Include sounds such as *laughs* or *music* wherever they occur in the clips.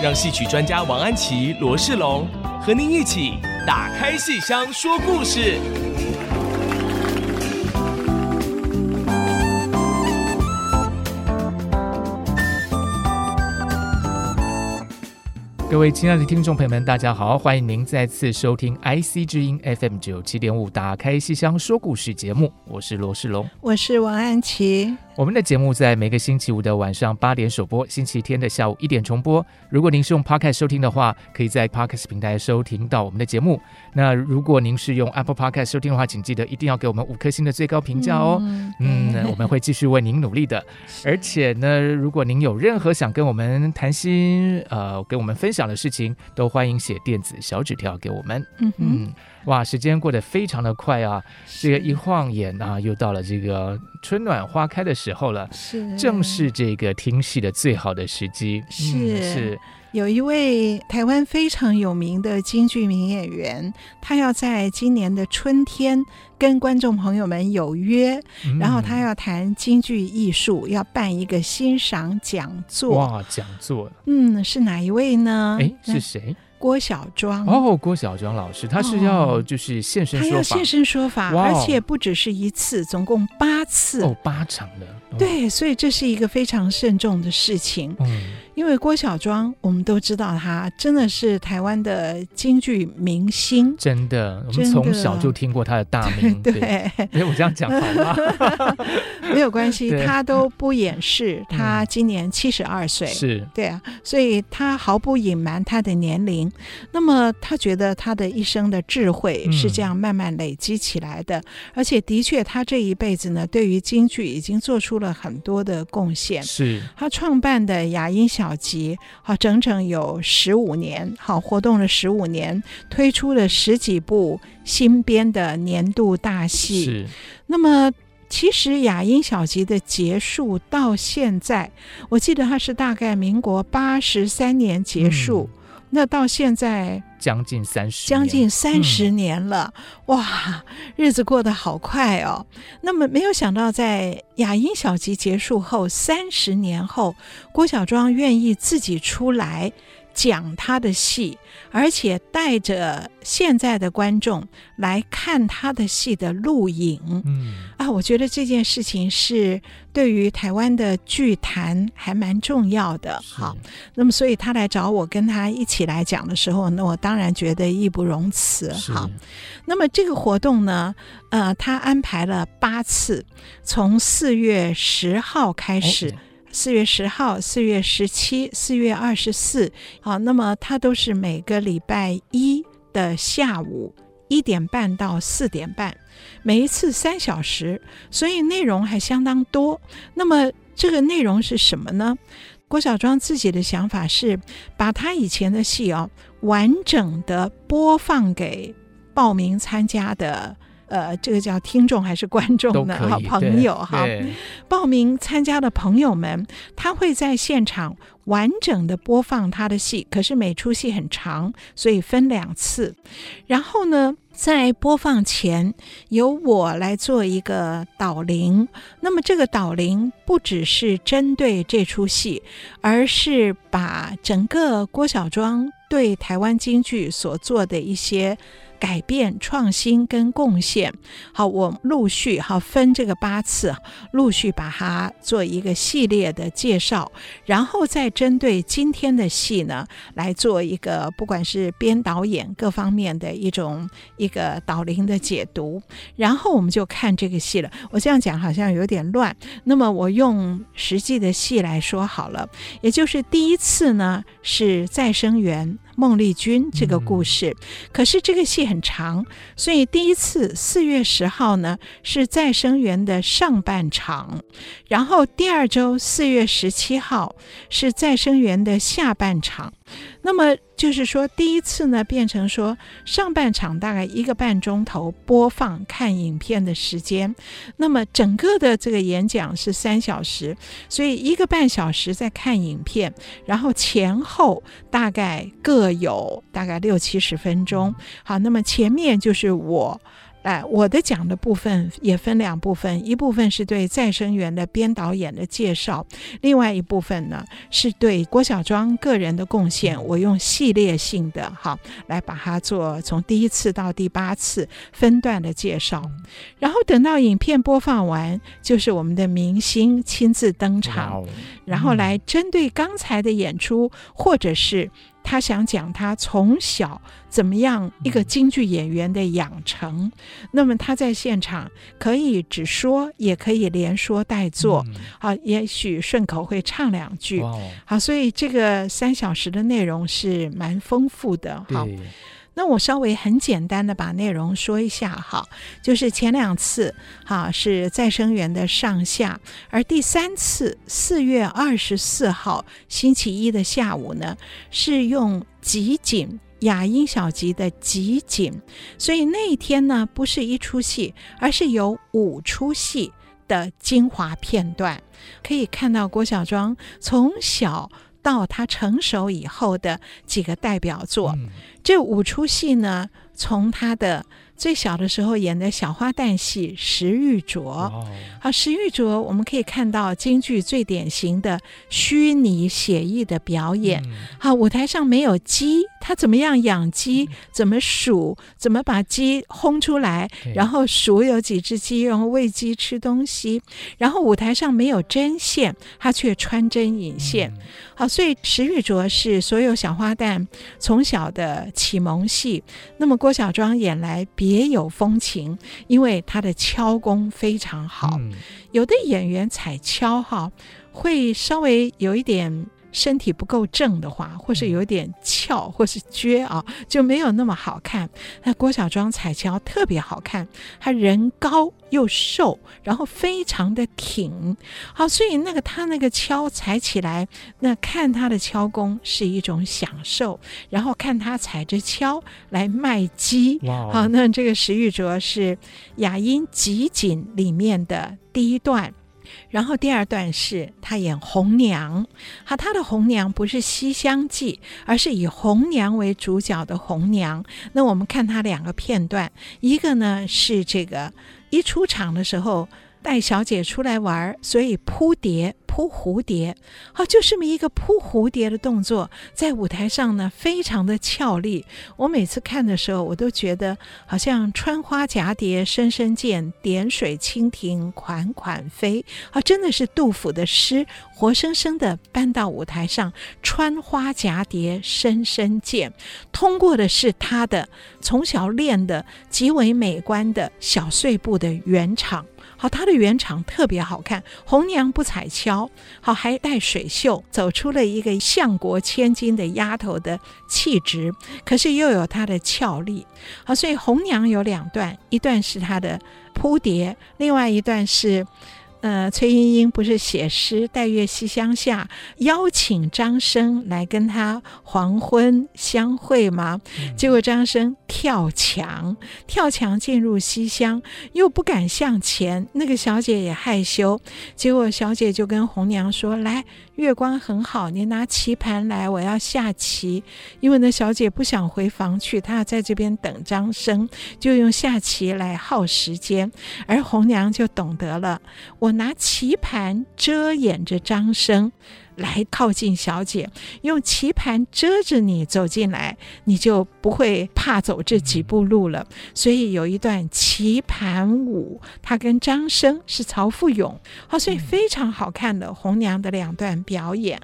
让戏曲专家王安琪、罗世龙和您一起打开戏箱说故事。各位亲爱的听众朋友们，大家好，欢迎您再次收听 IC 之音 FM 九七点五，打开戏箱说故事节目，我是罗世龙，我是王安祈。我们的节目在每个星期五的晚上八点首播，星期天的下午一点重播。如果您是用 Podcast 收听的话，可以在 Podcast 平台收听到我们的节目。那如果您是用 Apple Podcast 收听的话，请记得一定要给我们五颗星的最高评价哦。嗯，嗯，我们会继续为您努力的。而且呢，如果您有任何想跟我们谈心、呃，跟我们分享的事情，都欢迎写电子小纸条给我们。嗯嗯。哇，时间过得非常的快啊！这个一晃眼啊，又到了这个春暖花开的时候了，是，正是这个听戏的最好的时机。是、嗯、是，有一位台湾非常有名的京剧名演员，他要在今年的春天跟观众朋友们有约，嗯、然后他要谈京剧艺术，要办一个欣赏讲座。哇，讲座，嗯，是哪一位呢？哎，是谁？郭小庄。哦，郭小庄老师，他是要就是现身说法，哦、他要现身说法，而且不只是一次，总共八次。哦，八场的，哦、对，所以这是一个非常慎重的事情。嗯。因为郭小庄，我们都知道他真的是台湾的京剧明星，真的，我们从小就听过他的大名。对，哎，我这样讲好吗？*laughs* 没有关系，他都不掩饰，他今年七十二岁，是对啊，所以他毫不隐瞒他的年龄。那么他觉得他的一生的智慧是这样慢慢累积起来的，而且的确，他这一辈子呢，对于京剧已经做出了很多的贡献。是他创办的雅音小集，好，整整有十五年，好，活动了十五年，推出了十几部新编的年度大戏。是，那么其实雅音小集的结束到现在，我记得它是大概民国八十三年结束。嗯那到现在将近三十，将近三十年了，嗯、哇，日子过得好快哦。那么没有想到，在雅音小集结束后三十年后，郭小庄愿意自己出来。讲他的戏，而且带着现在的观众来看他的戏的录影。嗯啊，我觉得这件事情是对于台湾的剧坛还蛮重要的。好，那么所以他来找我跟他一起来讲的时候，那我当然觉得义不容辞。好，那么这个活动呢，呃，他安排了八次，从四月十号开始。哦四月十号、四月十七、四月二十四，好，那么它都是每个礼拜一的下午一点半到四点半，每一次三小时，所以内容还相当多。那么这个内容是什么呢？郭小庄自己的想法是把他以前的戏哦，完整的播放给报名参加的。呃，这个叫听众还是观众呢？好朋友哈，报名参加的朋友们，他会在现场完整的播放他的戏，可是每出戏很长，所以分两次。然后呢，在播放前由我来做一个导聆。那么这个导聆不只是针对这出戏，而是把整个郭小庄对台湾京剧所做的一些。改变、创新跟贡献，好，我陆续好分这个八次，陆续把它做一个系列的介绍，然后再针对今天的戏呢，来做一个不管是编导演各方面的一种一个导聆的解读，然后我们就看这个戏了。我这样讲好像有点乱，那么我用实际的戏来说好了，也就是第一次呢是再生缘。孟丽君这个故事。嗯、可是这个戏很长，所以第一次四月十号呢是再生园的上半场，然后第二周四月十七号是再生园的下半场。那么就是说，第一次呢变成说上半场大概一个半钟头播放看影片的时间，那么整个的这个演讲是三小时，所以一个半小时在看影片，然后前后大概各有大概六七十分钟。好，那么前面就是我。哎，我的讲的部分也分两部分，一部分是对再生园的编导演的介绍，另外一部分呢是对郭小庄个人的贡献，我用系列性的哈来把它做从第一次到第八次分段的介绍，然后等到影片播放完，就是我们的明星亲自登场，然后来针对刚才的演出或者是。他想讲他从小怎么样一个京剧演员的养成，那么他在现场可以只说，也可以连说带做，好，也许顺口会唱两句，好，所以这个三小时的内容是蛮丰富的，好。那我稍微很简单的把内容说一下哈，就是前两次哈是再生缘的上下，而第三次四月二十四号星期一的下午呢，是用集锦亚音小集的集锦，所以那一天呢不是一出戏，而是有五出戏的精华片段，可以看到郭小庄从小。到他成熟以后的几个代表作，嗯、这五出戏呢，从他的。最小的时候演的小花旦戏《石玉镯》，好，《石玉镯》我们可以看到京剧最典型的虚拟写意的表演。好，舞台上没有鸡，他怎么样养鸡？怎么数？怎么把鸡轰出来？然后数有几只鸡，然后喂鸡吃东西。然后舞台上没有针线，他却穿针引线。好，所以《石玉卓》是所有小花旦从小的启蒙戏。那么郭小庄演来别。有风情，因为他的敲功非常好。嗯、有的演员踩敲哈，会稍微有一点。身体不够正的话，或是有点翘，或是撅啊，就没有那么好看。那郭小庄踩桥特别好看，他人高又瘦，然后非常的挺，好，所以那个他那个敲踩起来，那看他的敲功是一种享受，然后看他踩着敲来卖鸡，哇好，那这个石玉镯是雅音集锦里面的第一段。然后第二段是他演红娘，好，他的红娘不是《西厢记》，而是以红娘为主角的红娘。那我们看他两个片段，一个呢是这个一出场的时候。带小姐出来玩，所以扑蝶扑蝴蝶，好，就这么一个扑蝴蝶的动作，在舞台上呢，非常的俏丽。我每次看的时候，我都觉得好像穿花蛱蝶深深见，点水蜻蜓款款飞。啊，真的是杜甫的诗，活生生的搬到舞台上，穿花蛱蝶深深见，通过的是他的从小练的极为美观的小碎步的圆场。好，她的圆场特别好看。红娘不踩跷，好，还带水袖，走出了一个相国千金的丫头的气质，可是又有她的俏丽。好，所以红娘有两段，一段是她的扑蝶，另外一段是。呃，崔莺莺不是写诗《待月西厢下》，邀请张生来跟他黄昏相会吗？嗯、结果张生跳墙，跳墙进入西厢，又不敢向前，那个小姐也害羞。结果小姐就跟红娘说：“来，月光很好，你拿棋盘来，我要下棋。”因为呢小姐不想回房去，她要在这边等张生，就用下棋来耗时间。而红娘就懂得了。我拿棋盘遮掩着张生，来靠近小姐，用棋盘遮着你走进来，你就不会怕走这几步路了。所以有一段棋盘舞，他跟张生是曹富勇，好，所以非常好看的红娘的两段表演。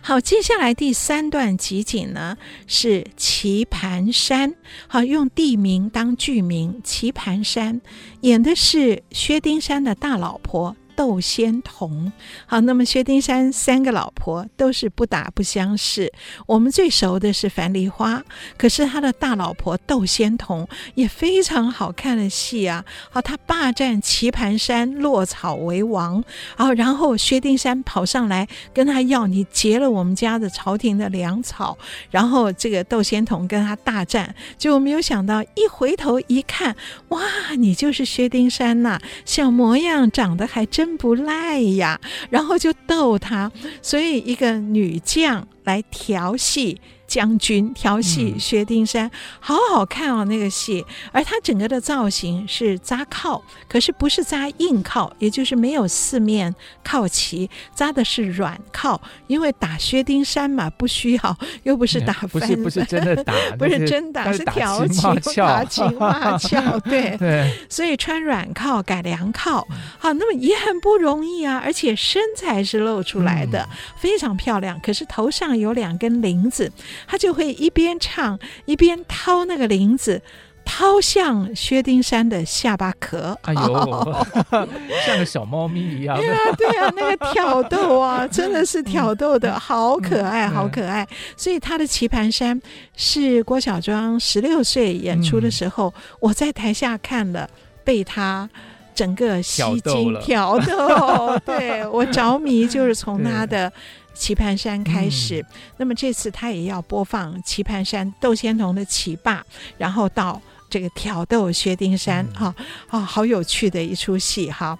好，接下来第三段集锦呢是棋盘山，好，用地名当剧名。棋盘山演的是薛丁山的大老婆窦仙童。好，那么薛丁山三个老婆都是不打不相识。我们最熟的是樊梨花，可是他的大老婆窦仙童也非常好看的戏啊。好，他霸占棋盘山，落草为王。好，然后薛丁山跑上来跟他要，你劫了我们家的朝廷的粮草。然后这个窦仙童跟他大战，就没有想到一回头一看，哇，你就是薛丁山呐，小模样长得还真不赖呀。然后就逗他，所以一个女将来调戏。将军调戏薛丁山，嗯，好好看哦，那个戏。而他整个的造型是扎靠，可是不是扎硬靠，也就是没有四面靠旗，扎的是软靠。因为打薛丁山嘛，不需要，又不是打翻，不是不是真的打，*laughs* 不是真打，是调情打情骂俏，*laughs* 对对。所以穿软靠改良靠，好，那么也很不容易啊，而且身材是露出来的，嗯，非常漂亮。可是头上有两根铃子。他就会一边唱一边掏那个铃子，掏向薛丁山的下巴壳。哎呦，哦、*laughs* 像个小猫咪一样。对啊，对啊，那个挑逗啊，*laughs* 真的是挑逗的，好可爱，嗯、好可爱。所以他的棋盘山是郭小庄十六岁演出的时候，嗯、我在台下看了，被他整个吸睛挑逗。*laughs* 对，我着迷，就是从他的。棋盘山开始，嗯，那么这次他也要播放棋盘山窦仙童的棋霸，然后到这个挑逗薛丁山，哈、嗯、啊、哦，好有趣的一出戏哈。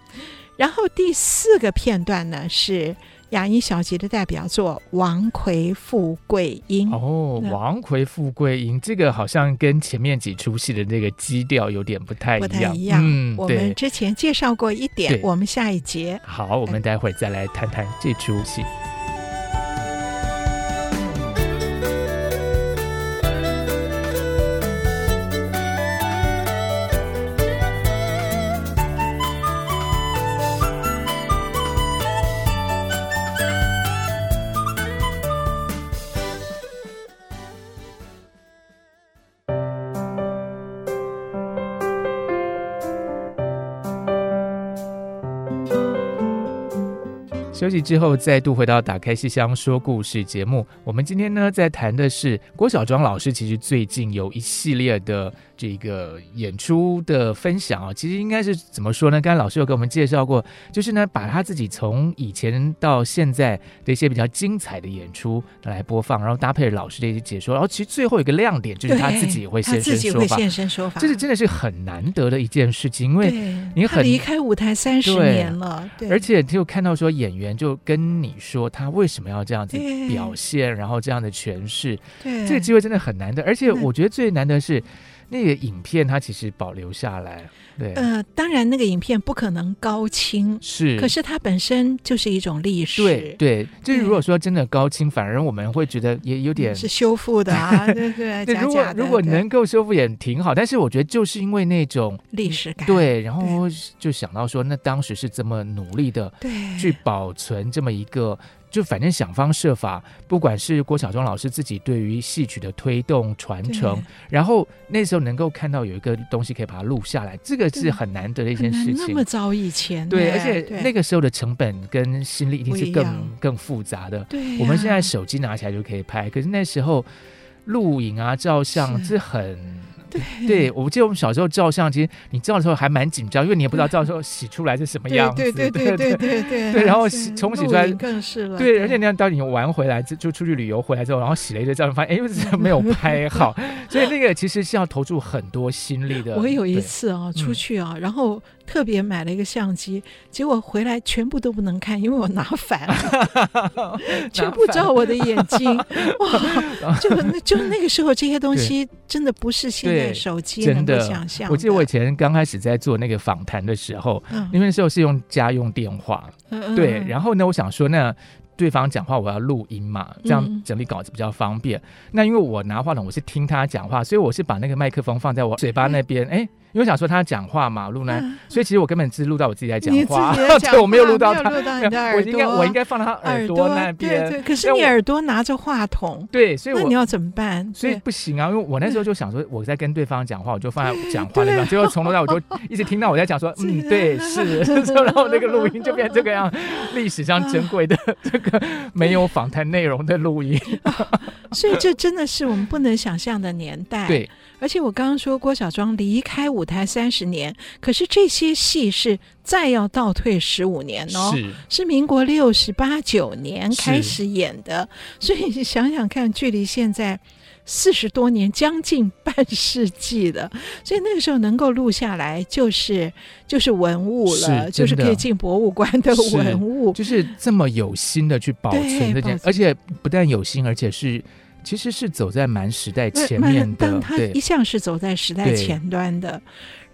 然后第四个片段呢是雅音小节的代表作《王魁富贵英》哦，《王魁富贵英》这个好像跟前面几出戏的那个基调有点不太一样。不太一样，嗯，我们之前介绍过一点，我们下一节好，我们待会再来谈谈这出戏。休息之后，再度回到《打开戏箱说故事》节目。我们今天呢，在谈的是郭小庄老师。其实最近有一系列的这个演出的分享啊，其实应该是怎么说呢？刚才老师有给我们介绍过，就是呢，把他自己从以前到现在的一些比较精彩的演出来播放，然后搭配老师的一些解说。然后其实最后一个亮点就是他自己也会现身说法，现身说法，这是真的是很难得的一件事情，因为你很离开舞台三十年了，对，而且就看到说演员。就跟你说他为什么要这样子表现，然后这样的诠释，对，这个机会真的很难得，而且我觉得最难得是那个影片，它其实保留下来。对，呃，当然那个影片不可能高清，是，可是它本身就是一种历史。对对，就是如果说真的高清，反而我们会觉得也有点是修复的啊，对 *laughs* 对，对。如果如果能够修复也挺好，但是我觉得就是因为那种历史感，对，然后就想到说，那当时是这么努力的，对，去保存这么一个。就反正想方设法，不管是郭小庄老师自己对于戏曲的推动传承，然后那时候能够看到有一个东西可以把它录下来，这个是很难得的一件事情。那么早以前，对，而且那个时候的成本跟心力一定是更更复杂的。对、啊，我们现在手机拿起来就可以拍，可是那时候录影啊、照相是很。对，对，我记得我们小时候照相，其实你照的时候还蛮紧张，因为你也不知道照的时候洗出来是什么样子。对对对对对对对。然后洗冲洗出来更是了。对，而且你要当你玩回来，就就出去旅游回来之后，然后洗了一堆照片，发现哎，为什么没有拍 *laughs* 好？所以那个其实是要投注很多心力的。我有一次啊，出去啊，然后。特别买了一个相机，结果回来全部都不能看，因为我拿反了，*laughs* 全部照我的眼睛。哇，就就那个时候，这些东西真的不是现在手机能够想象。我记得我以前刚开始在做那个访谈的时候，嗯、因为那时候是用家用电话，嗯、对，然后呢，我想说那。对方讲话，我要录音嘛，这样整理稿子比较方便。嗯、那因为我拿话筒，我是听他讲话，所以我是把那个麦克风放在我嘴巴那边，哎、嗯，因为我想说他讲话嘛，录那，嗯所以其实我根本只是录到我自己在讲话，*laughs* 对，我没有录到他，我应该我应该放到他耳朵那边，对对。可是你耳朵拿着话筒，对，所以我那你要怎么办？所以不行啊，因为我那时候就想说我在跟对方讲话，我就放在讲话那边，*laughs* 结果从头到尾我就一直听到我在讲说，嗯，*laughs* 对，是，然后那个录音就变成这个样，历史上珍贵的这个没有访谈内容的录音，所以这真的是我们不能想象的年代。对。而且我刚刚说郭小庄离开舞台三十年，可是这些戏是再要倒退十五年哦，是。是民国六十八九年开始演的，所以你想想看，距离现在四十多年，将近半世纪了，所以那个时候能够录下来，就是就是文物了，是就是可以进博物馆的文物，就是这么有心的去保存这件，而且不但有心，而且是。其实是走在蛮时代前面的，但他一向是走在时代前端的，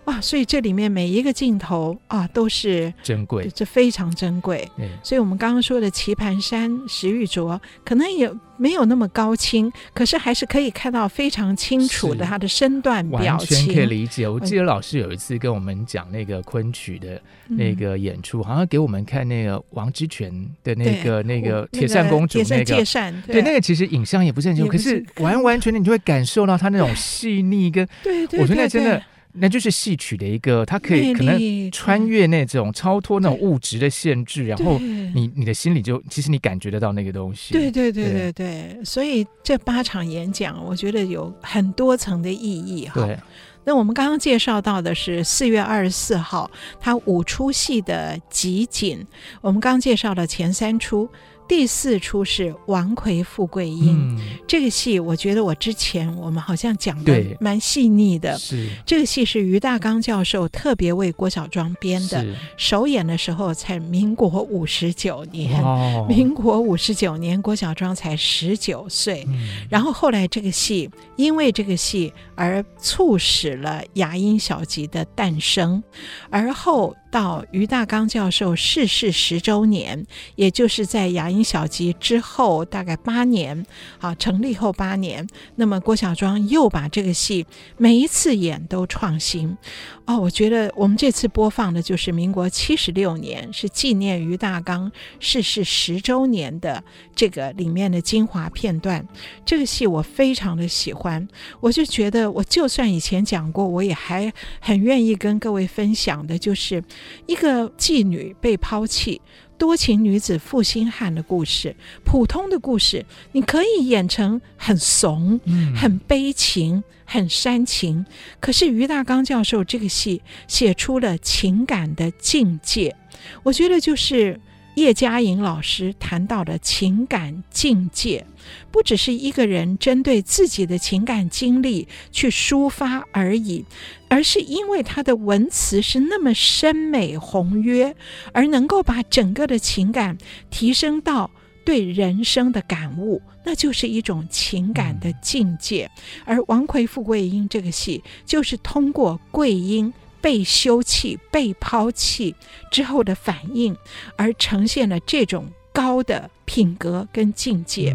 哇！所以这里面每一个镜头啊都是珍贵，这非常珍贵。所以我们刚刚说的棋盘山石玉琢，可能也没有那么高清，可是还是可以看到非常清楚的他的身段表情，完全可以理解。我记得老师有一次跟我们讲那个昆曲的那个演出，嗯、好像给我们看那个王之权的那个那个铁扇公主那个，铁扇对，对那个其实影像也不是很清楚，可是完完全全你就会感受到他那种细腻跟，对对，我觉得那真的。那就是戏曲的一个，它可以可能穿越那种超脱那种物质的限制，然后你你的心里就其实你感觉得到那个东西。对对对对对，所以这八场演讲，我觉得有很多层的意义哈。对，那我们刚刚介绍到的是四月二十四号，他五出戏的集锦，我们刚介绍了前三出。第四出是王魁富贵英，嗯、这个戏我觉得我之前我们好像讲的蛮细腻的。是。这个戏是于大刚教授特别为郭小庄编的，首演的时候才民国五十九年，民国五十九年郭小庄才十九岁，嗯、然后后来这个戏因为这个戏而促使了牙音小集的诞生，而后。到于大刚教授逝世十周年，也就是在亚林小吉之后大概八年，啊，成立后八年，那么郭小庄又把这个戏每一次演都创新。哦，我觉得我们这次播放的就是民国七十六年，是纪念于大刚逝世十周年的这个里面的精华片段。这个戏我非常的喜欢，我就觉得我就算以前讲过，我也还很愿意跟各位分享的，就是一个妓女被抛弃。多情女子负心汉的故事，普通的故事，你可以演成很怂、嗯、很悲情、很煽情。可是于大刚教授这个戏写出了情感的境界，我觉得就是叶嘉莹老师谈到的情感境界，不只是一个人针对自己的情感经历去抒发而已。而是因为他的文词是那么深美宏约，而能够把整个的情感提升到对人生的感悟，那就是一种情感的境界。而《王魁富贵英》这个戏，就是通过桂英被休弃、被抛弃之后的反应，而呈现了这种高的品格跟境界。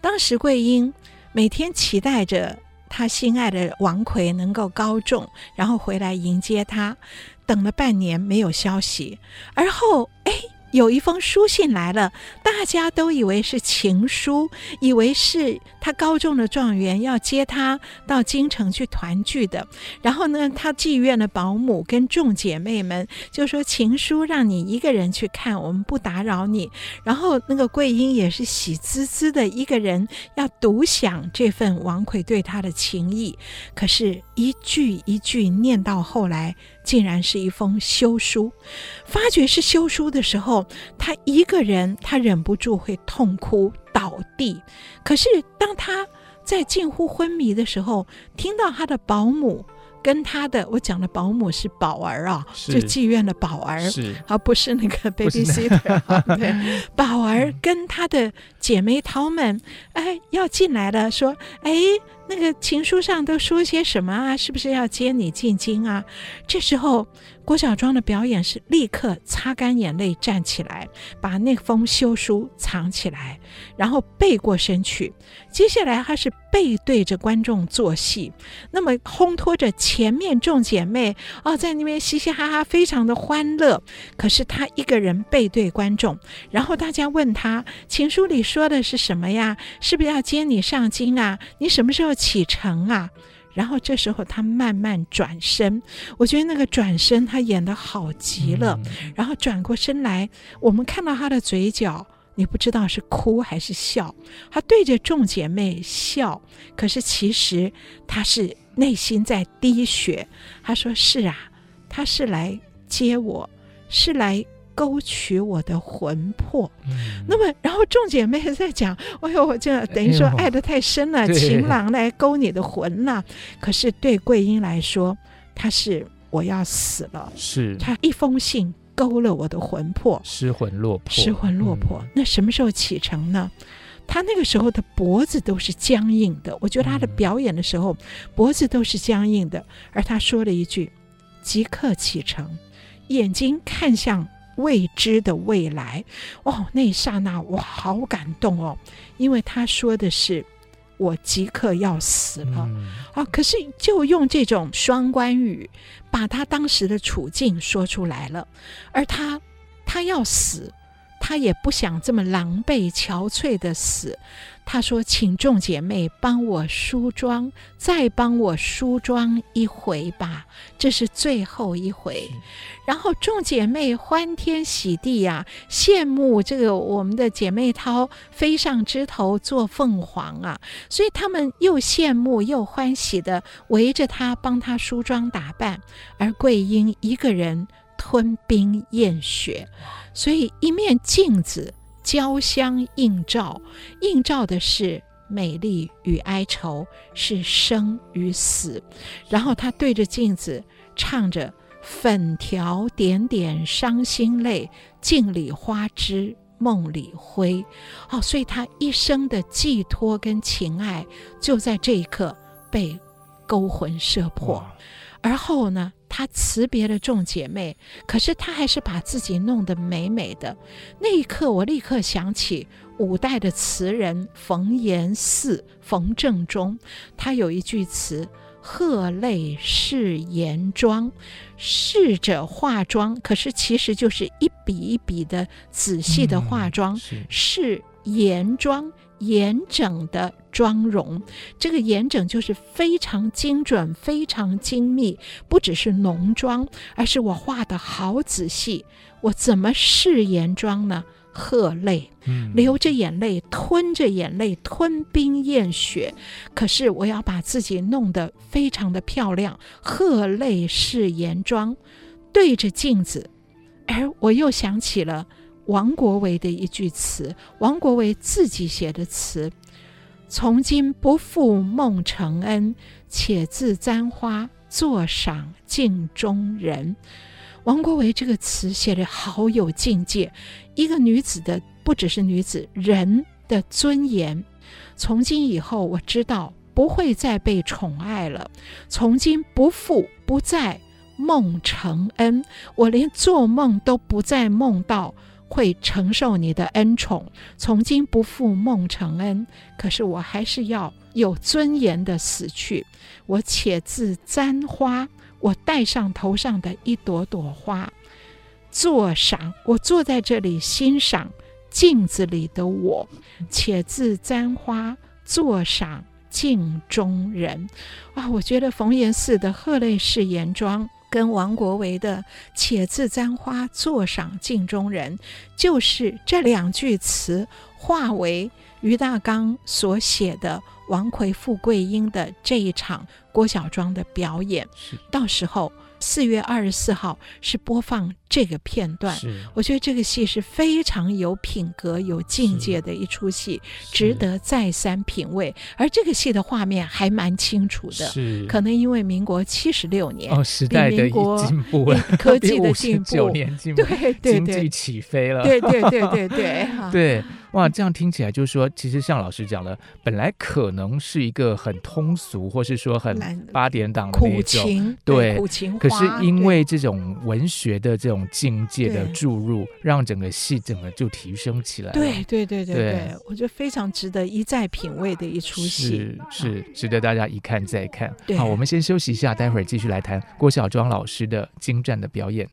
当时桂英每天期待着。他心爱的王奎能够高中，然后回来迎接他，等了半年没有消息，而后哎。有一封书信来了，大家都以为是情书，以为是他高中的状元要接他到京城去团聚的。然后呢，他妓院的保姆跟众姐妹们就说：“情书让你一个人去看，我们不打扰你。”然后那个桂英也是喜滋滋的一个人要独享这份王魁对他的情谊。可是，一句一句念到后来。竟然是一封休书，发觉是休书的时候，他一个人，他忍不住会痛哭倒地。可是当他在近乎昏迷的时候，听到他的保姆跟他的，我讲的保姆是宝儿啊，是就妓院的宝儿，是而不是那个 babysitter。对，宝儿跟他的姐妹淘们，哎，要进来了，说，哎。那个情书上都说些什么啊？是不是要接你进京啊？这时候。郭小庄的表演是立刻擦干眼泪站起来，把那封休书藏起来，然后背过身去。接下来他是背对着观众做戏，那么烘托着前面众姐妹哦，在那边嘻嘻哈哈，非常的欢乐。可是他一个人背对观众，然后大家问他情书里说的是什么呀？是不是要接你上京啊？你什么时候启程啊？然后这时候他慢慢转身，我觉得那个转身他演的好极了。嗯、然后转过身来，我们看到他的嘴角，你不知道是哭还是笑。他对着众姐妹笑，可是其实他是内心在滴血。他说：“是啊，他是来接我，是来。”勾取我的魂魄，嗯、那么然后众姐妹在讲，哎呦，我这等于说爱的太深了，哎、情郎来勾你的魂了。*laughs* 可是对桂英来说，她是我要死了，是她一封信勾了我的魂魄，失魂落魄，失魂落魄。嗯、那什么时候启程呢？他那个时候的脖子都是僵硬的，我觉得他的表演的时候、嗯、脖子都是僵硬的，而他说了一句：“即刻启程。”眼睛看向。未知的未来，哦，那一刹那我好感动哦，因为他说的是我即刻要死了，嗯、啊，可是就用这种双关语，把他当时的处境说出来了，而他他要死，他也不想这么狼狈憔悴的死。他说：“请众姐妹帮我梳妆，再帮我梳妆一回吧，这是最后一回。”然后众姐妹欢天喜地呀、啊，羡慕这个我们的姐妹淘飞上枝头做凤凰啊，所以他们又羡慕又欢喜的围着她帮她梳妆打扮，而桂英一个人吞冰咽雪，所以一面镜子。交相映照，映照的是美丽与哀愁，是生与死。然后他对着镜子唱着“粉条点点伤心泪，镜里花枝梦里灰”。哦，所以他一生的寄托跟情爱，就在这一刻被勾魂摄魄。而后呢，他辞别了众姐妹，可是他还是把自己弄得美美的。那一刻，我立刻想起五代的词人冯延巳、冯正中，他有一句词：“鹤泪试颜妆”，试着化妆，可是其实就是一笔一笔的仔细的化妆，嗯、是颜妆。严整的妆容，这个严整就是非常精准、非常精密，不只是浓妆，而是我画得好仔细。我怎么试颜妆呢？喝泪，流着眼泪，吞着眼泪，吞冰咽雪。可是我要把自己弄得非常的漂亮，喝泪试颜妆，对着镜子，而我又想起了。王国维的一句词，王国维自己写的词：“从今不复梦承恩，且自簪花坐赏镜中人。”王国维这个词写得好有境界，一个女子的不只是女子，人的尊严。从今以后，我知道不会再被宠爱了。从今不复不再梦承恩，我连做梦都不再梦到。会承受你的恩宠，从今不负梦承恩。可是我还是要有尊严的死去。我且自簪花，我戴上头上的一朵朵花，坐赏。我坐在这里欣赏镜子里的我，且自簪花，坐赏镜中人。啊，我觉得冯延巳的贺泪式颜妆。跟王国维的“且自簪花，坐赏镜中人”，就是这两句词化为于大刚所写的王魁富贵英的这一场郭小庄的表演。到时候。四月二十四号是播放这个片段，是我觉得这个戏是非常有品格、有境界的一出戏，值得再三品味。而这个戏的画面还蛮清楚的，是可能因为民国七十六年哦，时代的进步，科技的 *laughs* 进步，九年进步，对对对，经济起飞了，对对对对对，对。*laughs* 哇，这样听起来就是说，其实像老师讲的，本来可能是一个很通俗，或是说很八点档的那种，对，苦情。可是因为这种文学的这种境界的注入，让整个戏整个就提升起来。对对对对对，我觉得非常值得一再品味的一出戏，是是值得大家一看再看。好，我们先休息一下，待会儿继续来谈郭小庄老师的精湛的表演。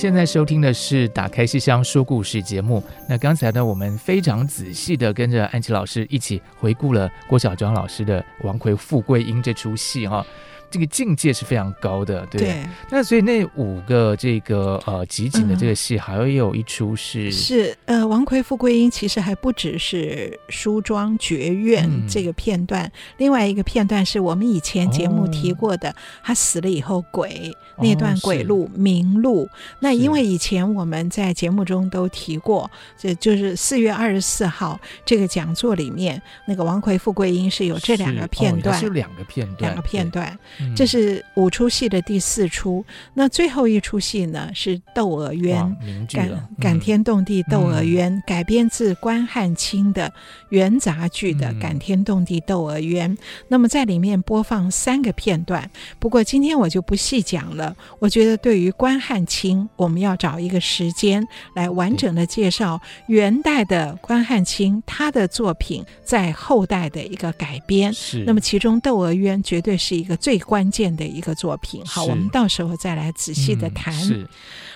现在收听的是《打开戏箱说故事》节目。那刚才呢，我们非常仔细的跟着安琪老师一起回顾了郭小庄老师的《王魁富贵英》这出戏哈。这个境界是非常高的，对。对，那所以那五个这个呃集锦的这个戏，还有一出是、嗯、是呃《王魁富贵英》，其实还不只是梳妆绝院这个片段，嗯、另外一个片段是我们以前节目提过的，哦、他死了以后鬼那段鬼路明路。那因为以前我们在节目中都提过，这就是四月二十四号这个讲座里面那个《王魁富贵英》是有这两个片段，是两个片段，两个片段。这是五出戏的第四出，那最后一出戏呢是《窦娥冤》，感感天动地《窦娥冤》嗯、改编自关汉卿的元杂剧的《感天动地窦娥冤》。嗯、那么在里面播放三个片段，不过今天我就不细讲了。我觉得对于关汉卿，我们要找一个时间来完整的介绍元代的关汉卿他的作品在后代的一个改编。是，那么其中《窦娥冤》绝对是一个最关键的一个作品，好，我们到时候再来仔细的谈。嗯、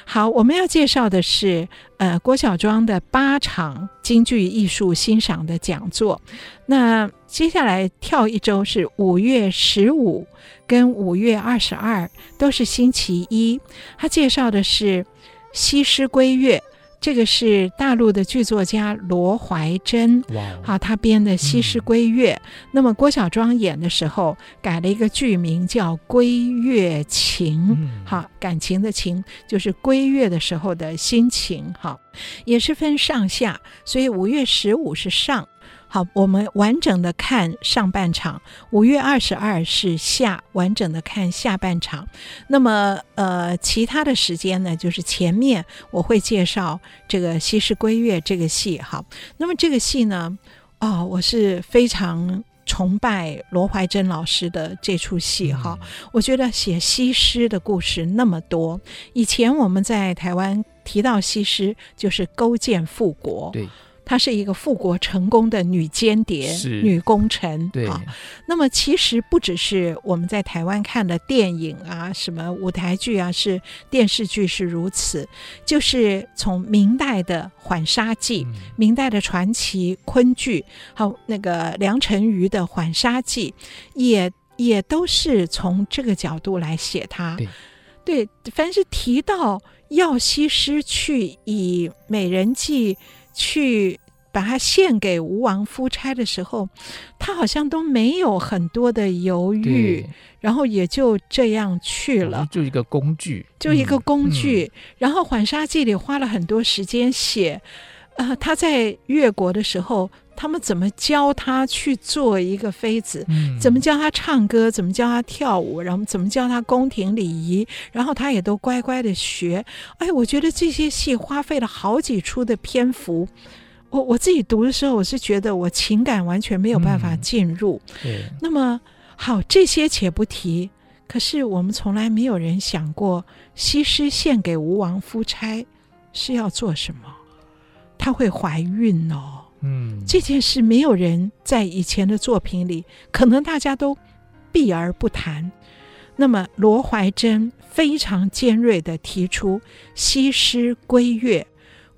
好，我们要介绍的是呃郭小庄的八场京剧艺术欣赏的讲座。那接下来跳一周是五月十五跟五月二十二，都是星期一。他介绍的是《西施归月》。这个是大陆的剧作家罗怀珍，啊，他编的《西施归月》。嗯、那么郭小庄演的时候改了一个剧名叫《归月情》，好、嗯，感情的情就是归月的时候的心情，好，也是分上下，所以五月十五是上。好，我们完整的看上半场。五月二十二是下，完整的看下半场。那么，呃，其他的时间呢，就是前面我会介绍这个《西施归月》这个戏。好，那么这个戏呢，哦，我是非常崇拜罗怀珍老师的这出戏。哈、嗯，我觉得写西施的故事那么多，以前我们在台湾提到西施，就是勾践复国。对。她是一个复国成功的女间谍、女功臣。对啊，那么其实不只是我们在台湾看的电影啊，什么舞台剧啊，是电视剧是如此。就是从明代的《浣纱记》嗯、明代的传奇昆剧，好那个梁辰瑜的《浣纱记》，也也都是从这个角度来写它。对，对，凡是提到要西施去以美人计去把它献给吴王夫差的时候，他好像都没有很多的犹豫，然后也就这样去了，就一个工具，就一个工具。嗯、然后《浣纱记》里花了很多时间写，呃，他在越国的时候。他们怎么教他去做一个妃子？嗯、怎么教他唱歌？怎么教他跳舞？然后怎么教他宫廷礼仪？然后他也都乖乖的学。哎，我觉得这些戏花费了好几出的篇幅。我我自己读的时候，我是觉得我情感完全没有办法进入。嗯。那么好，这些且不提。可是我们从来没有人想过，西施献给吴王夫差是要做什么？她会怀孕哦。嗯，这件事没有人在以前的作品里，可能大家都避而不谈。那么罗怀珍非常尖锐地提出西施归越，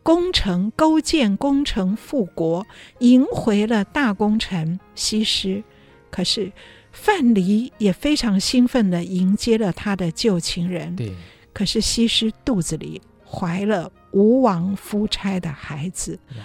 功成勾践功成复国，迎回了大功臣西施。可是范蠡也非常兴奋地迎接了他的旧情人。对，可是西施肚子里怀了吴王夫差的孩子。哇，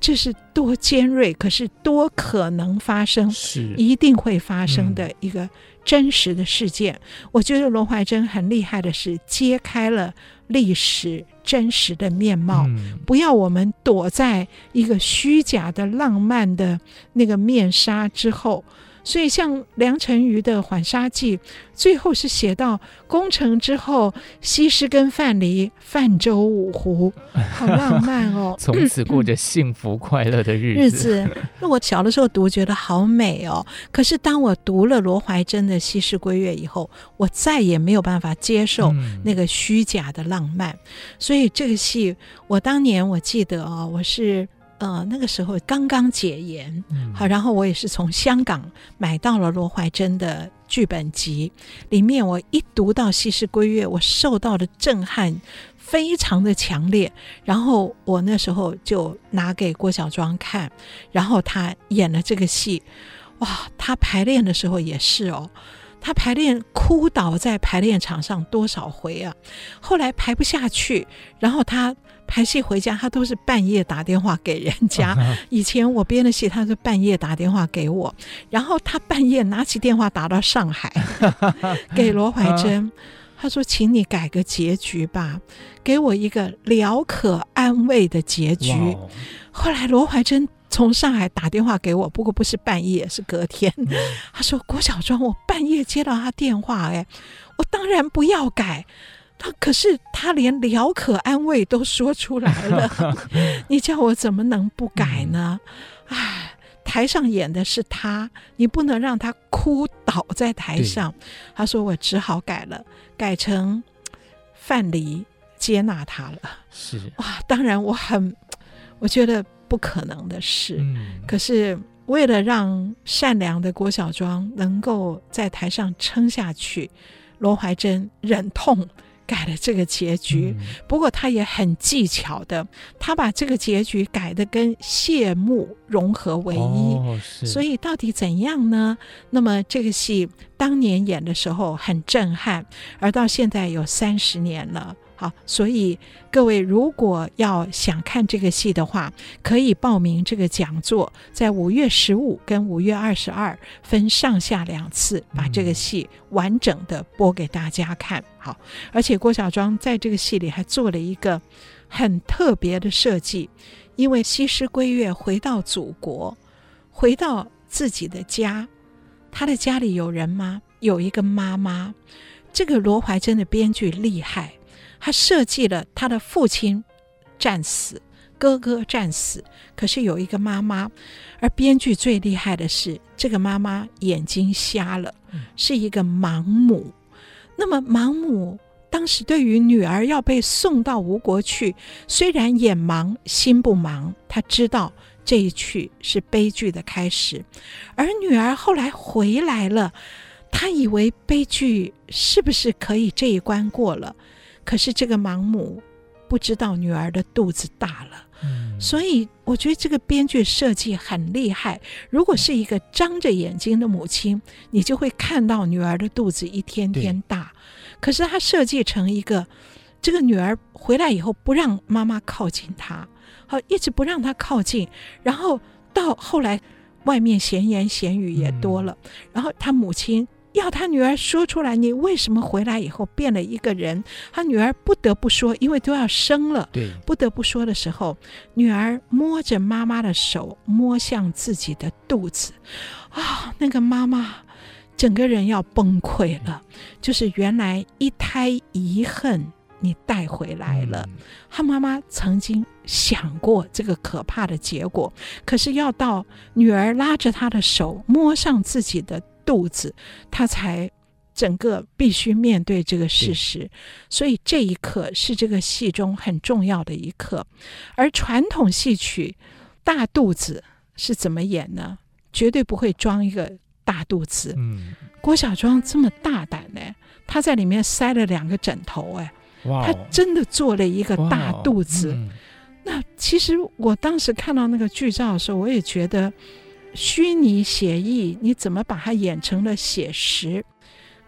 这是多尖锐，可是多可能发生，是一定会发生的一个真实的事件。嗯、我觉得罗怀珍很厉害的是揭开了历史真实的面貌，嗯、不要我们躲在一个虚假的浪漫的那个面纱之后。所以，像梁辰瑜的《浣纱记》，最后是写到攻城之后，西施跟范蠡泛舟五湖，*laughs* 好浪漫哦！*laughs* 从此过着幸福快乐的日子。日子，那我小的时候读，觉得好美哦。可是当我读了罗怀珍的《西施归月》以后，我再也没有办法接受那个虚假的浪漫。所以这个戏，我当年我记得哦，我是。呃，那个时候刚刚解严，好，然后我也是从香港买到了罗怀珍的剧本集，里面我一读到《西施归月》，我受到的震撼非常的强烈，然后我那时候就拿给郭小庄看，然后他演了这个戏，哇，他排练的时候也是哦，他排练哭倒在排练场上多少回啊，后来排不下去，然后他。排戏回家，他都是半夜打电话给人家。*laughs* 以前我编的戏，他是半夜打电话给我，然后他半夜拿起电话打到上海，*laughs* 给罗怀珍，他说：“请你改个结局吧，给我一个聊可安慰的结局。”后来罗怀珍从上海打电话给我，不过不是半夜，是隔天。他说：“郭小庄，我半夜接到他电话，哎，我当然不要改。”他可是他连聊可安慰都说出来了，*laughs* 你叫我怎么能不改呢？唉，台上演的是他，你不能让他哭倒在台上。他说我只好改了，改成范蠡接纳他了。是哇，当然我很，我觉得不可能的事。嗯，可是为了让善良的郭小庄能够在台上撑下去，罗怀珍忍痛。改了这个结局，不过他也很技巧的，他把这个结局改的跟谢幕融合为一，哦、所以到底怎样呢？那么这个戏当年演的时候很震撼，而到现在有三十年了。好，所以各位如果要想看这个戏的话，可以报名这个讲座，在五月十五跟五月二十二分上下两次，把这个戏完整的播给大家看。好，而且郭小庄在这个戏里还做了一个很特别的设计，因为西施归月回到祖国，回到自己的家，他的家里有人吗？有一个妈妈。这个罗怀珍的编剧厉害。他设计了他的父亲战死，哥哥战死，可是有一个妈妈，而编剧最厉害的是这个妈妈眼睛瞎了，是一个盲母。那么盲母当时对于女儿要被送到吴国去，虽然眼盲心不盲，他知道这一去是悲剧的开始，而女儿后来回来了，他以为悲剧是不是可以这一关过了？可是这个盲母不知道女儿的肚子大了，嗯，所以我觉得这个编剧设计很厉害。如果是一个张着眼睛的母亲，你就会看到女儿的肚子一天天大。可是他设计成一个这个女儿回来以后不让妈妈靠近她，好，一直不让她靠近，然后到后来外面闲言闲语也多了，嗯、然后她母亲。要他女儿说出来，你为什么回来以后变了一个人？他女儿不得不说，因为都要生了，对，不得不说的时候，女儿摸着妈妈的手，摸向自己的肚子，啊、哦，那个妈妈整个人要崩溃了。就是原来一胎遗恨你带回来了，他、嗯、妈妈曾经想过这个可怕的结果，可是要到女儿拉着她的手摸上自己的。肚子，他才整个必须面对这个事实，所以这一刻是这个戏中很重要的一刻。而传统戏曲大肚子是怎么演呢？绝对不会装一个大肚子。嗯，郭小庄这么大胆呢？他在里面塞了两个枕头，哎，哇，他真的做了一个大肚子。嗯，那其实我当时看到那个剧照的时候，我也觉得。虚拟写意，你怎么把它演成了写实？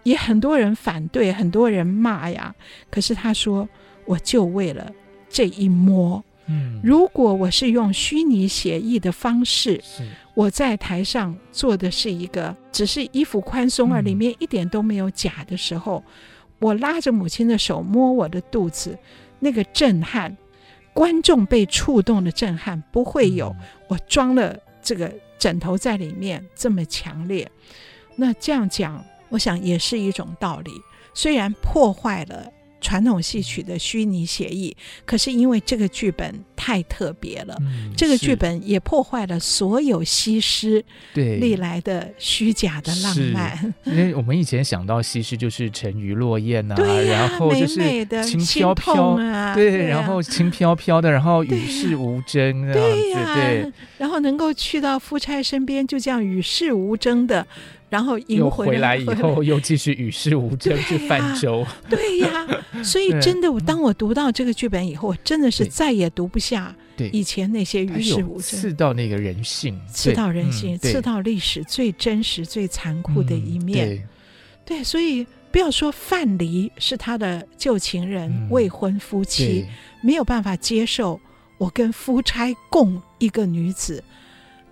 也很多人反对，很多人骂呀。可是他说，我就为了这一摸。嗯，如果我是用虚拟写意的方式，是我在台上做的是一个只是衣服宽松而里面一点都没有假的时候，嗯，我拉着母亲的手摸我的肚子，那个震撼，观众被触动的震撼不会有。我装了这个。枕头在里面这么强烈，那这样讲，我想也是一种道理。虽然破坏了传统戏曲的虚拟写意，可是因为这个剧本太特别了，嗯、这个剧本也破坏了所有西施对历来的虚假的浪漫。因为我们以前想到西施就是沉鱼落雁啊，对啊，然后就是轻飘飘啊，对，对啊、然后轻飘飘的，然后与世无争啊，对呀、啊，对，然后能够去到夫差身边，就这样与世无争的。然后又回来以后，又继续与世无争去泛舟。对呀，*laughs* 所以真的，当我读到这个剧本以后，我真的是再也读不下以前那些与世无争。刺到那个人性，刺到人性，刺到历史最真实、最残酷的一面。对，所以不要说范蠡是他的旧情人、未婚夫妻，没有办法接受我跟夫差共一个女子，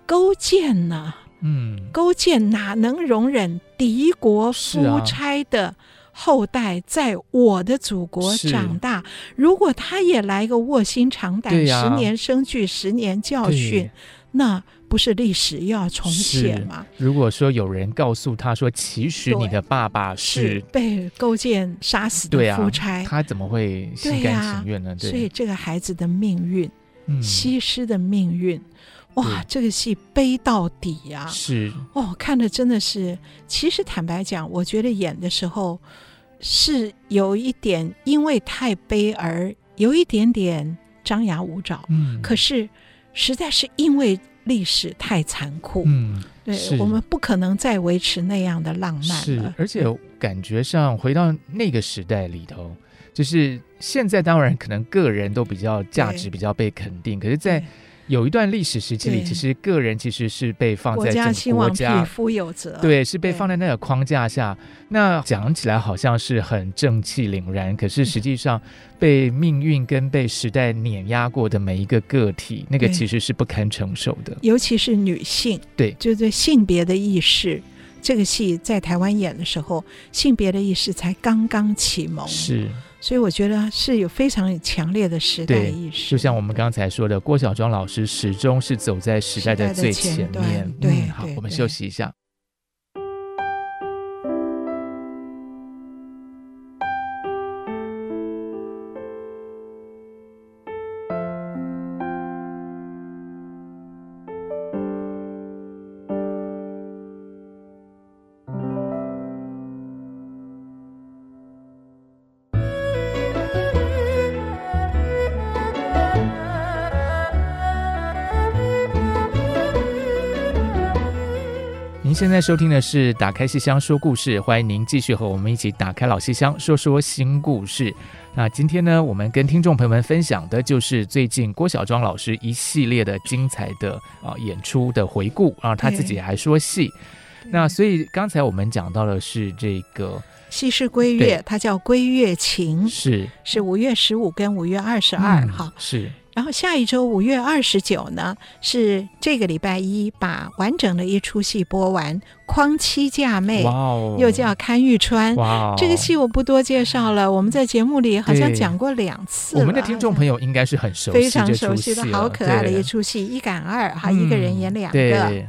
勾践呢？嗯，勾践哪能容忍敌国夫差的后代在我的祖国长大？啊、如果他也来个卧薪尝胆，啊、十年生聚，十年教训，那不是历史又要重写吗？如果说有人告诉他说，其实你的爸爸是，是被勾践杀死的夫差，啊，他怎么会心甘情愿呢？对，所以这个孩子的命运，嗯、西施的命运。哇，这个戏悲到底呀！是哦，看的真的是。其实坦白讲，我觉得演的时候是有一点，因为太悲而有一点点张牙舞爪。嗯，可是实在是因为历史太残酷。嗯，对，我们不可能再维持那样的浪漫了。是，而且感觉上回到那个时代里头，就是现在当然可能个人都比较价值比较被肯定，可是，在有一段历史时期里，其实个人其实是被放在整个国家，兴亡匹夫有责，对，是被放在那个框架下。那讲起来好像是很正气凛然，可是实际上被命运跟被时代碾压过的每一个个体，那个其实是不堪承受的。尤其是女性，对，就对性别的意识，这个戏在台湾演的时候，性别的意识才刚刚启蒙。是。所以我觉得是有非常强烈的时代意识，就像我们刚才说的，郭小庄老师始终是走在时代的最前面。对，嗯，好，我们休息一下。现在收听的是《打开戏箱说故事》，欢迎您继续和我们一起打开老戏箱，说说新故事。那今天呢，我们跟听众朋友们分享的就是最近郭小庄老师一系列的精彩的啊演出的回顾啊，他自己还说戏。那所以刚才我们讲到的是这个戏是归月，它叫归月情，是是五月十五跟五月二十二号，是。然后下一周五月二十九呢，是这个礼拜一，把完整的一出戏播完，《匡妻嫁妹》，哦，又叫看玉川，哦，这个戏我不多介绍了，我们在节目里好像讲过两次，我们的听众朋友应该是很熟悉，非常熟悉的好可爱的一出戏，一赶二，哈，一个人演两个，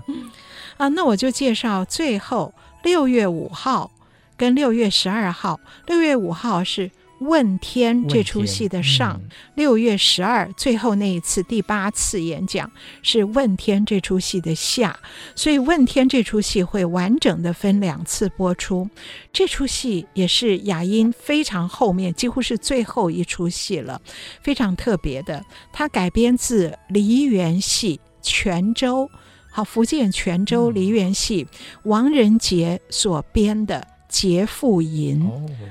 嗯，啊，那我就介绍最后六月五号跟六月十二号，六月五号是。问天这出戏的上，六月十二最后那一次第八次演讲是问天这出戏的下，所以问天这出戏会完整的分两次播出。这出戏也是雅音非常后面，几乎是最后一出戏了，非常特别的。它改编自梨园戏泉州，好，福建泉州梨园戏王仁杰所编的。《节妇吟》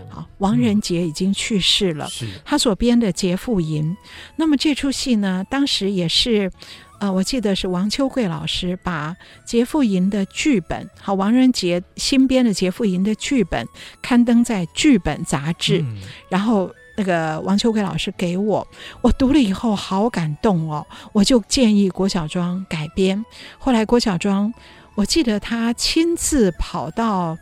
好，王仁杰已经去世了。是他所编的《节妇吟》，那么这出戏呢，当时也是，呃，我记得是王秋桂老师把《劫富吟》的剧本，好，王仁杰新编的《劫富吟》的剧本刊登在《剧本》杂志，嗯、然后那个王秋桂老师给我，我读了以后好感动哦，我就建议郭小庄改编。后来郭小庄，我记得他亲自跑到。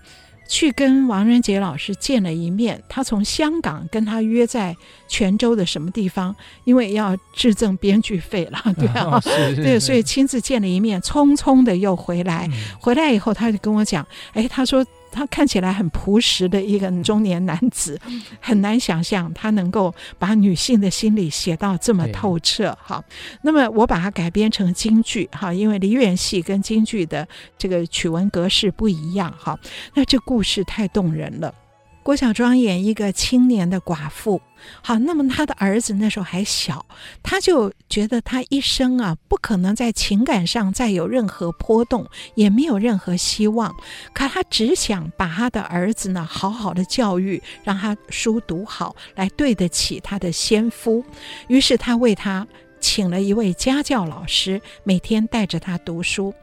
去跟王仁杰老师见了一面，他从香港跟他约在泉州的什么地方，因为要致赠编剧费了，*laughs* 对啊，哦、是是是对，所以亲自见了一面，匆匆的又回来。嗯、回来以后，他就跟我讲，哎，他说。他看起来很朴实的一个中年男子，很难想象他能够把女性的心理写到这么透彻。哈，那么我把它改编成京剧，哈，因为梨园戏跟京剧的这个曲文格式不一样，哈，那这故事太动人了。郭小庄演一个青年的寡妇，好，那么他的儿子那时候还小，他就觉得他一生啊不可能在情感上再有任何波动，也没有任何希望，可他只想把他的儿子呢好好的教育，让他书读好，来对得起他的先夫，于是他为他。请了一位家教老师，每天带着他读书，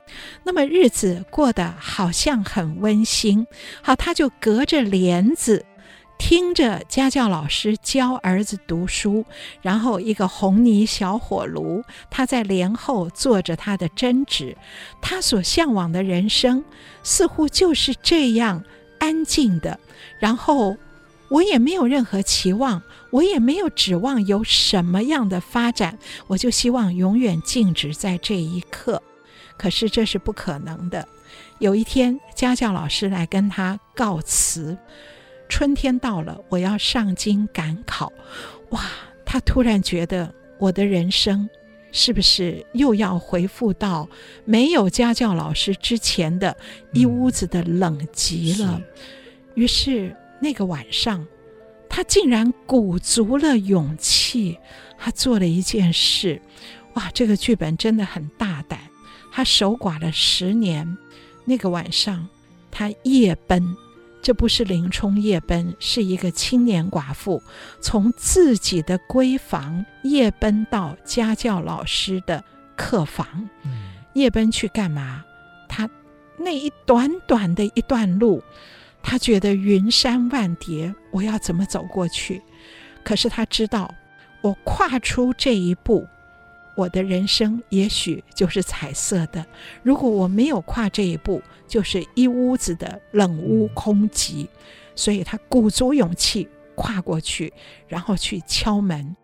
那么日子过得好像很温馨。好，他就隔着帘子听着家教老师教儿子读书，然后一个红泥小火炉，他在帘后做着他的针织。他所向往的人生似乎就是这样安静的，然后。我也没有任何期望，我也没有指望有什么样的发展，我就希望永远静止在这一刻。可是这是不可能的。有一天，家教老师来跟他告辞，春天到了，我要上京赶考。哇，他突然觉得我的人生是不是又要回复到没有家教老师之前的一屋子的冷极了？嗯、于是。那个晚上，他竟然鼓足了勇气，他做了一件事。哇，这个剧本真的很大胆。他守寡了十年，那个晚上，他夜奔。这不是林冲夜奔，是一个青年寡妇从自己的闺房夜奔到家教老师的客房。夜奔去干嘛？他那一短短的一段路。他觉得云山万叠，我要怎么走过去？可是他知道，我跨出这一步，我的人生也许就是彩色的。如果我没有跨这一步，就是一屋子的冷屋空寂。所以他鼓足勇气跨过去，然后去敲门。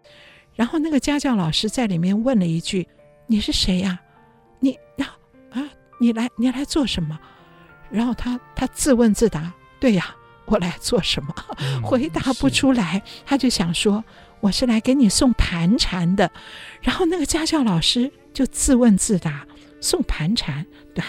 然后那个家教老师在里面问了一句：“你是谁呀？你呀啊，你来你来做什么？”然后他他自问自答。对呀，我来做什么？*laughs* 回答不出来，他就想说我是来给你送盘缠的。然后那个家教老师就自问自答：送盘缠？对，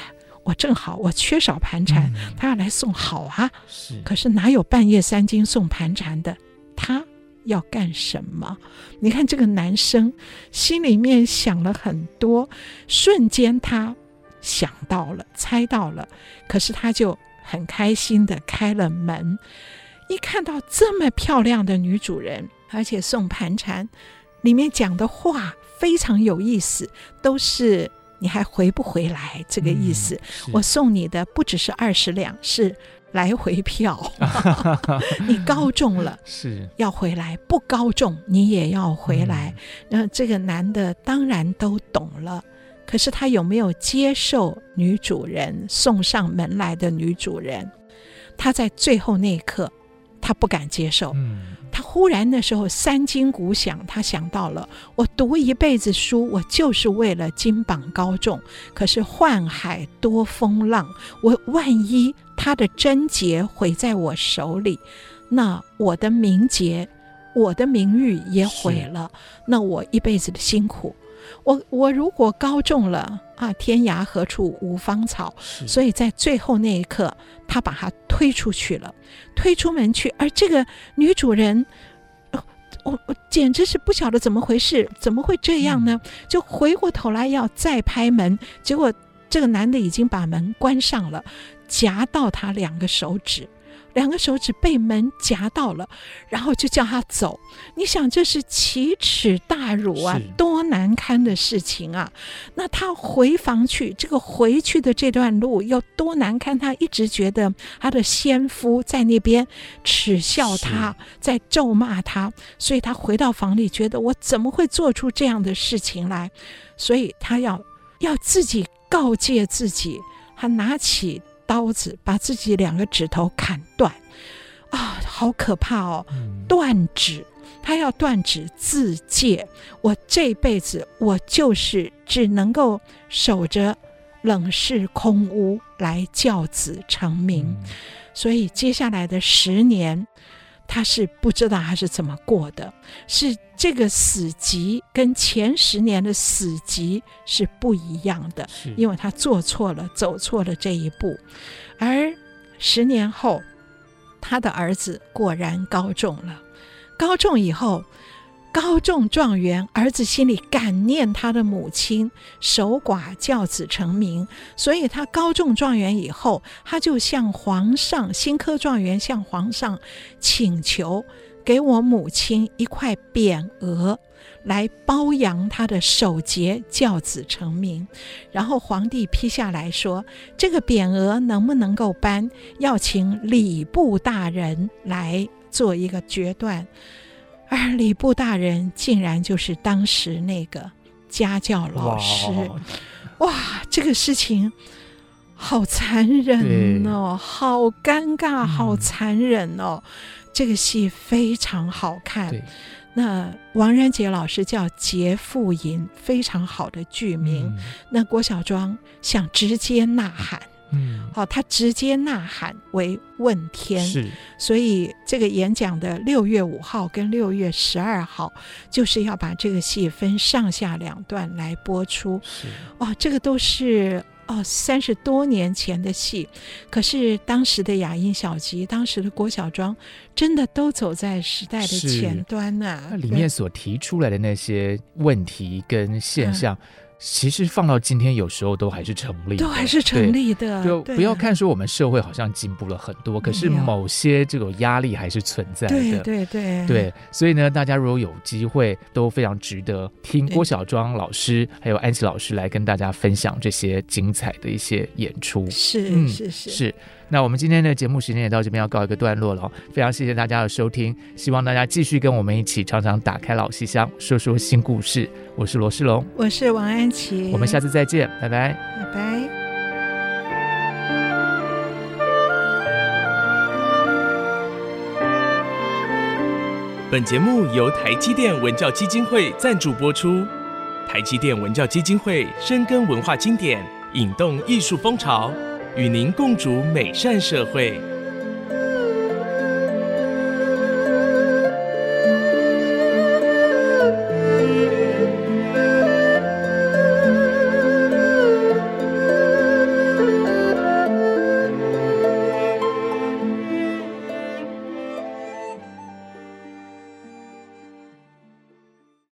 我正好我缺少盘缠，他要来送好啊。是，可是哪有半夜三更送盘缠的？他要干什么？你看这个男生心里面想了很多，瞬间他想到了，猜到了，可是他就。很开心的开了门，一看到这么漂亮的女主人，而且送盘缠，里面讲的话非常有意思，都是你还回不回来？这个意思。嗯、我送你的不只是二十两，是来回票，*laughs* 你高中了是。要回来，不高中你也要回来。那、嗯、这个男的当然都懂了，可是他有没有接受女主人送上门来的女主人？他在最后那一刻，他不敢接受。嗯他忽然那时候三斤鼓响，他想到了：我读一辈子书，我就是为了金榜高中。可是宦海多风浪，我万一他的贞洁毁在我手里，那我的名节、我的名誉也毁了。那我一辈子的辛苦，我我如果高中了啊，天涯何处无芳草。所以在最后那一刻，他把他推出去了。推出门去，而这个女主人，我我我简直是不晓得怎么回事，怎么会这样呢？就回过头来要再拍门，结果这个男的已经把门关上了，夹到他两个手指。两个手指被门夹到了，然后就叫他走。你想，这是奇耻大辱啊，多难堪的事情啊！那他回房去，这个回去的这段路有多难堪？他一直觉得他的先夫在那边耻笑他，在咒骂他，所以他回到房里，觉得我怎么会做出这样的事情来？所以他要要自己告诫自己，他拿起。刀子把自己两个指头砍断，啊，好可怕哦！断指，他要断指自戒。我这辈子我就是只能够守着冷室空屋来教子成名，嗯，所以接下来的十年。他是不知道他是怎么过的，是这个死级跟前十年的死级是不一样的，因为他做错了，走错了这一步。而十年后，他的儿子果然高中了，高中以后。高中状元，儿子心里感念他的母亲守寡教子成名，所以他高中状元以后，他就向皇上新科状元向皇上请求，给我母亲一块匾额，来褒扬他的守节教子成名。然后皇帝批下来说，这个匾额能不能够颁，要请礼部大人来做一个决断。而礼部大人竟然就是当时那个家教老师，哇，哇，这个事情好残忍哦，好尴尬，好残忍哦。嗯、这个戏非常好看，那王仁杰老师叫《劫富银》，非常好的剧名。嗯、那郭小庄想直接呐喊。嗯，好，他直接呐喊为问天，是，所以这个演讲的六月五号跟六月十二号，就是要把这个戏分上下两段来播出。是，哇，这个都是哦三十多年前的戏，可是当时的雅音小集，当时的郭小庄，真的都走在时代的前端呐、啊。那里面所提出来的那些问题跟现象。嗯其实放到今天，有时候都还是成立，都还是成立的。就不要看说我们社会好像进步了很多，可是某些这种压力还是存在的。对对对对，所以呢，大家如果有机会，都非常值得听郭小庄老师还有安琪老师来跟大家分享这些精彩的一些演出。是、嗯、是是是。那我们今天的节目时间也到这边要告一个段落了，非常谢谢大家的收听，希望大家继续跟我们一起常常打开老戏箱，说说新故事。我是罗世龙，我是王安琪，我们下次再见，拜拜，拜拜。本节目由台积电文教基金会赞助播出，台积电文教基金会深耕文化经典，引动艺术风潮。与您共筑美善社会。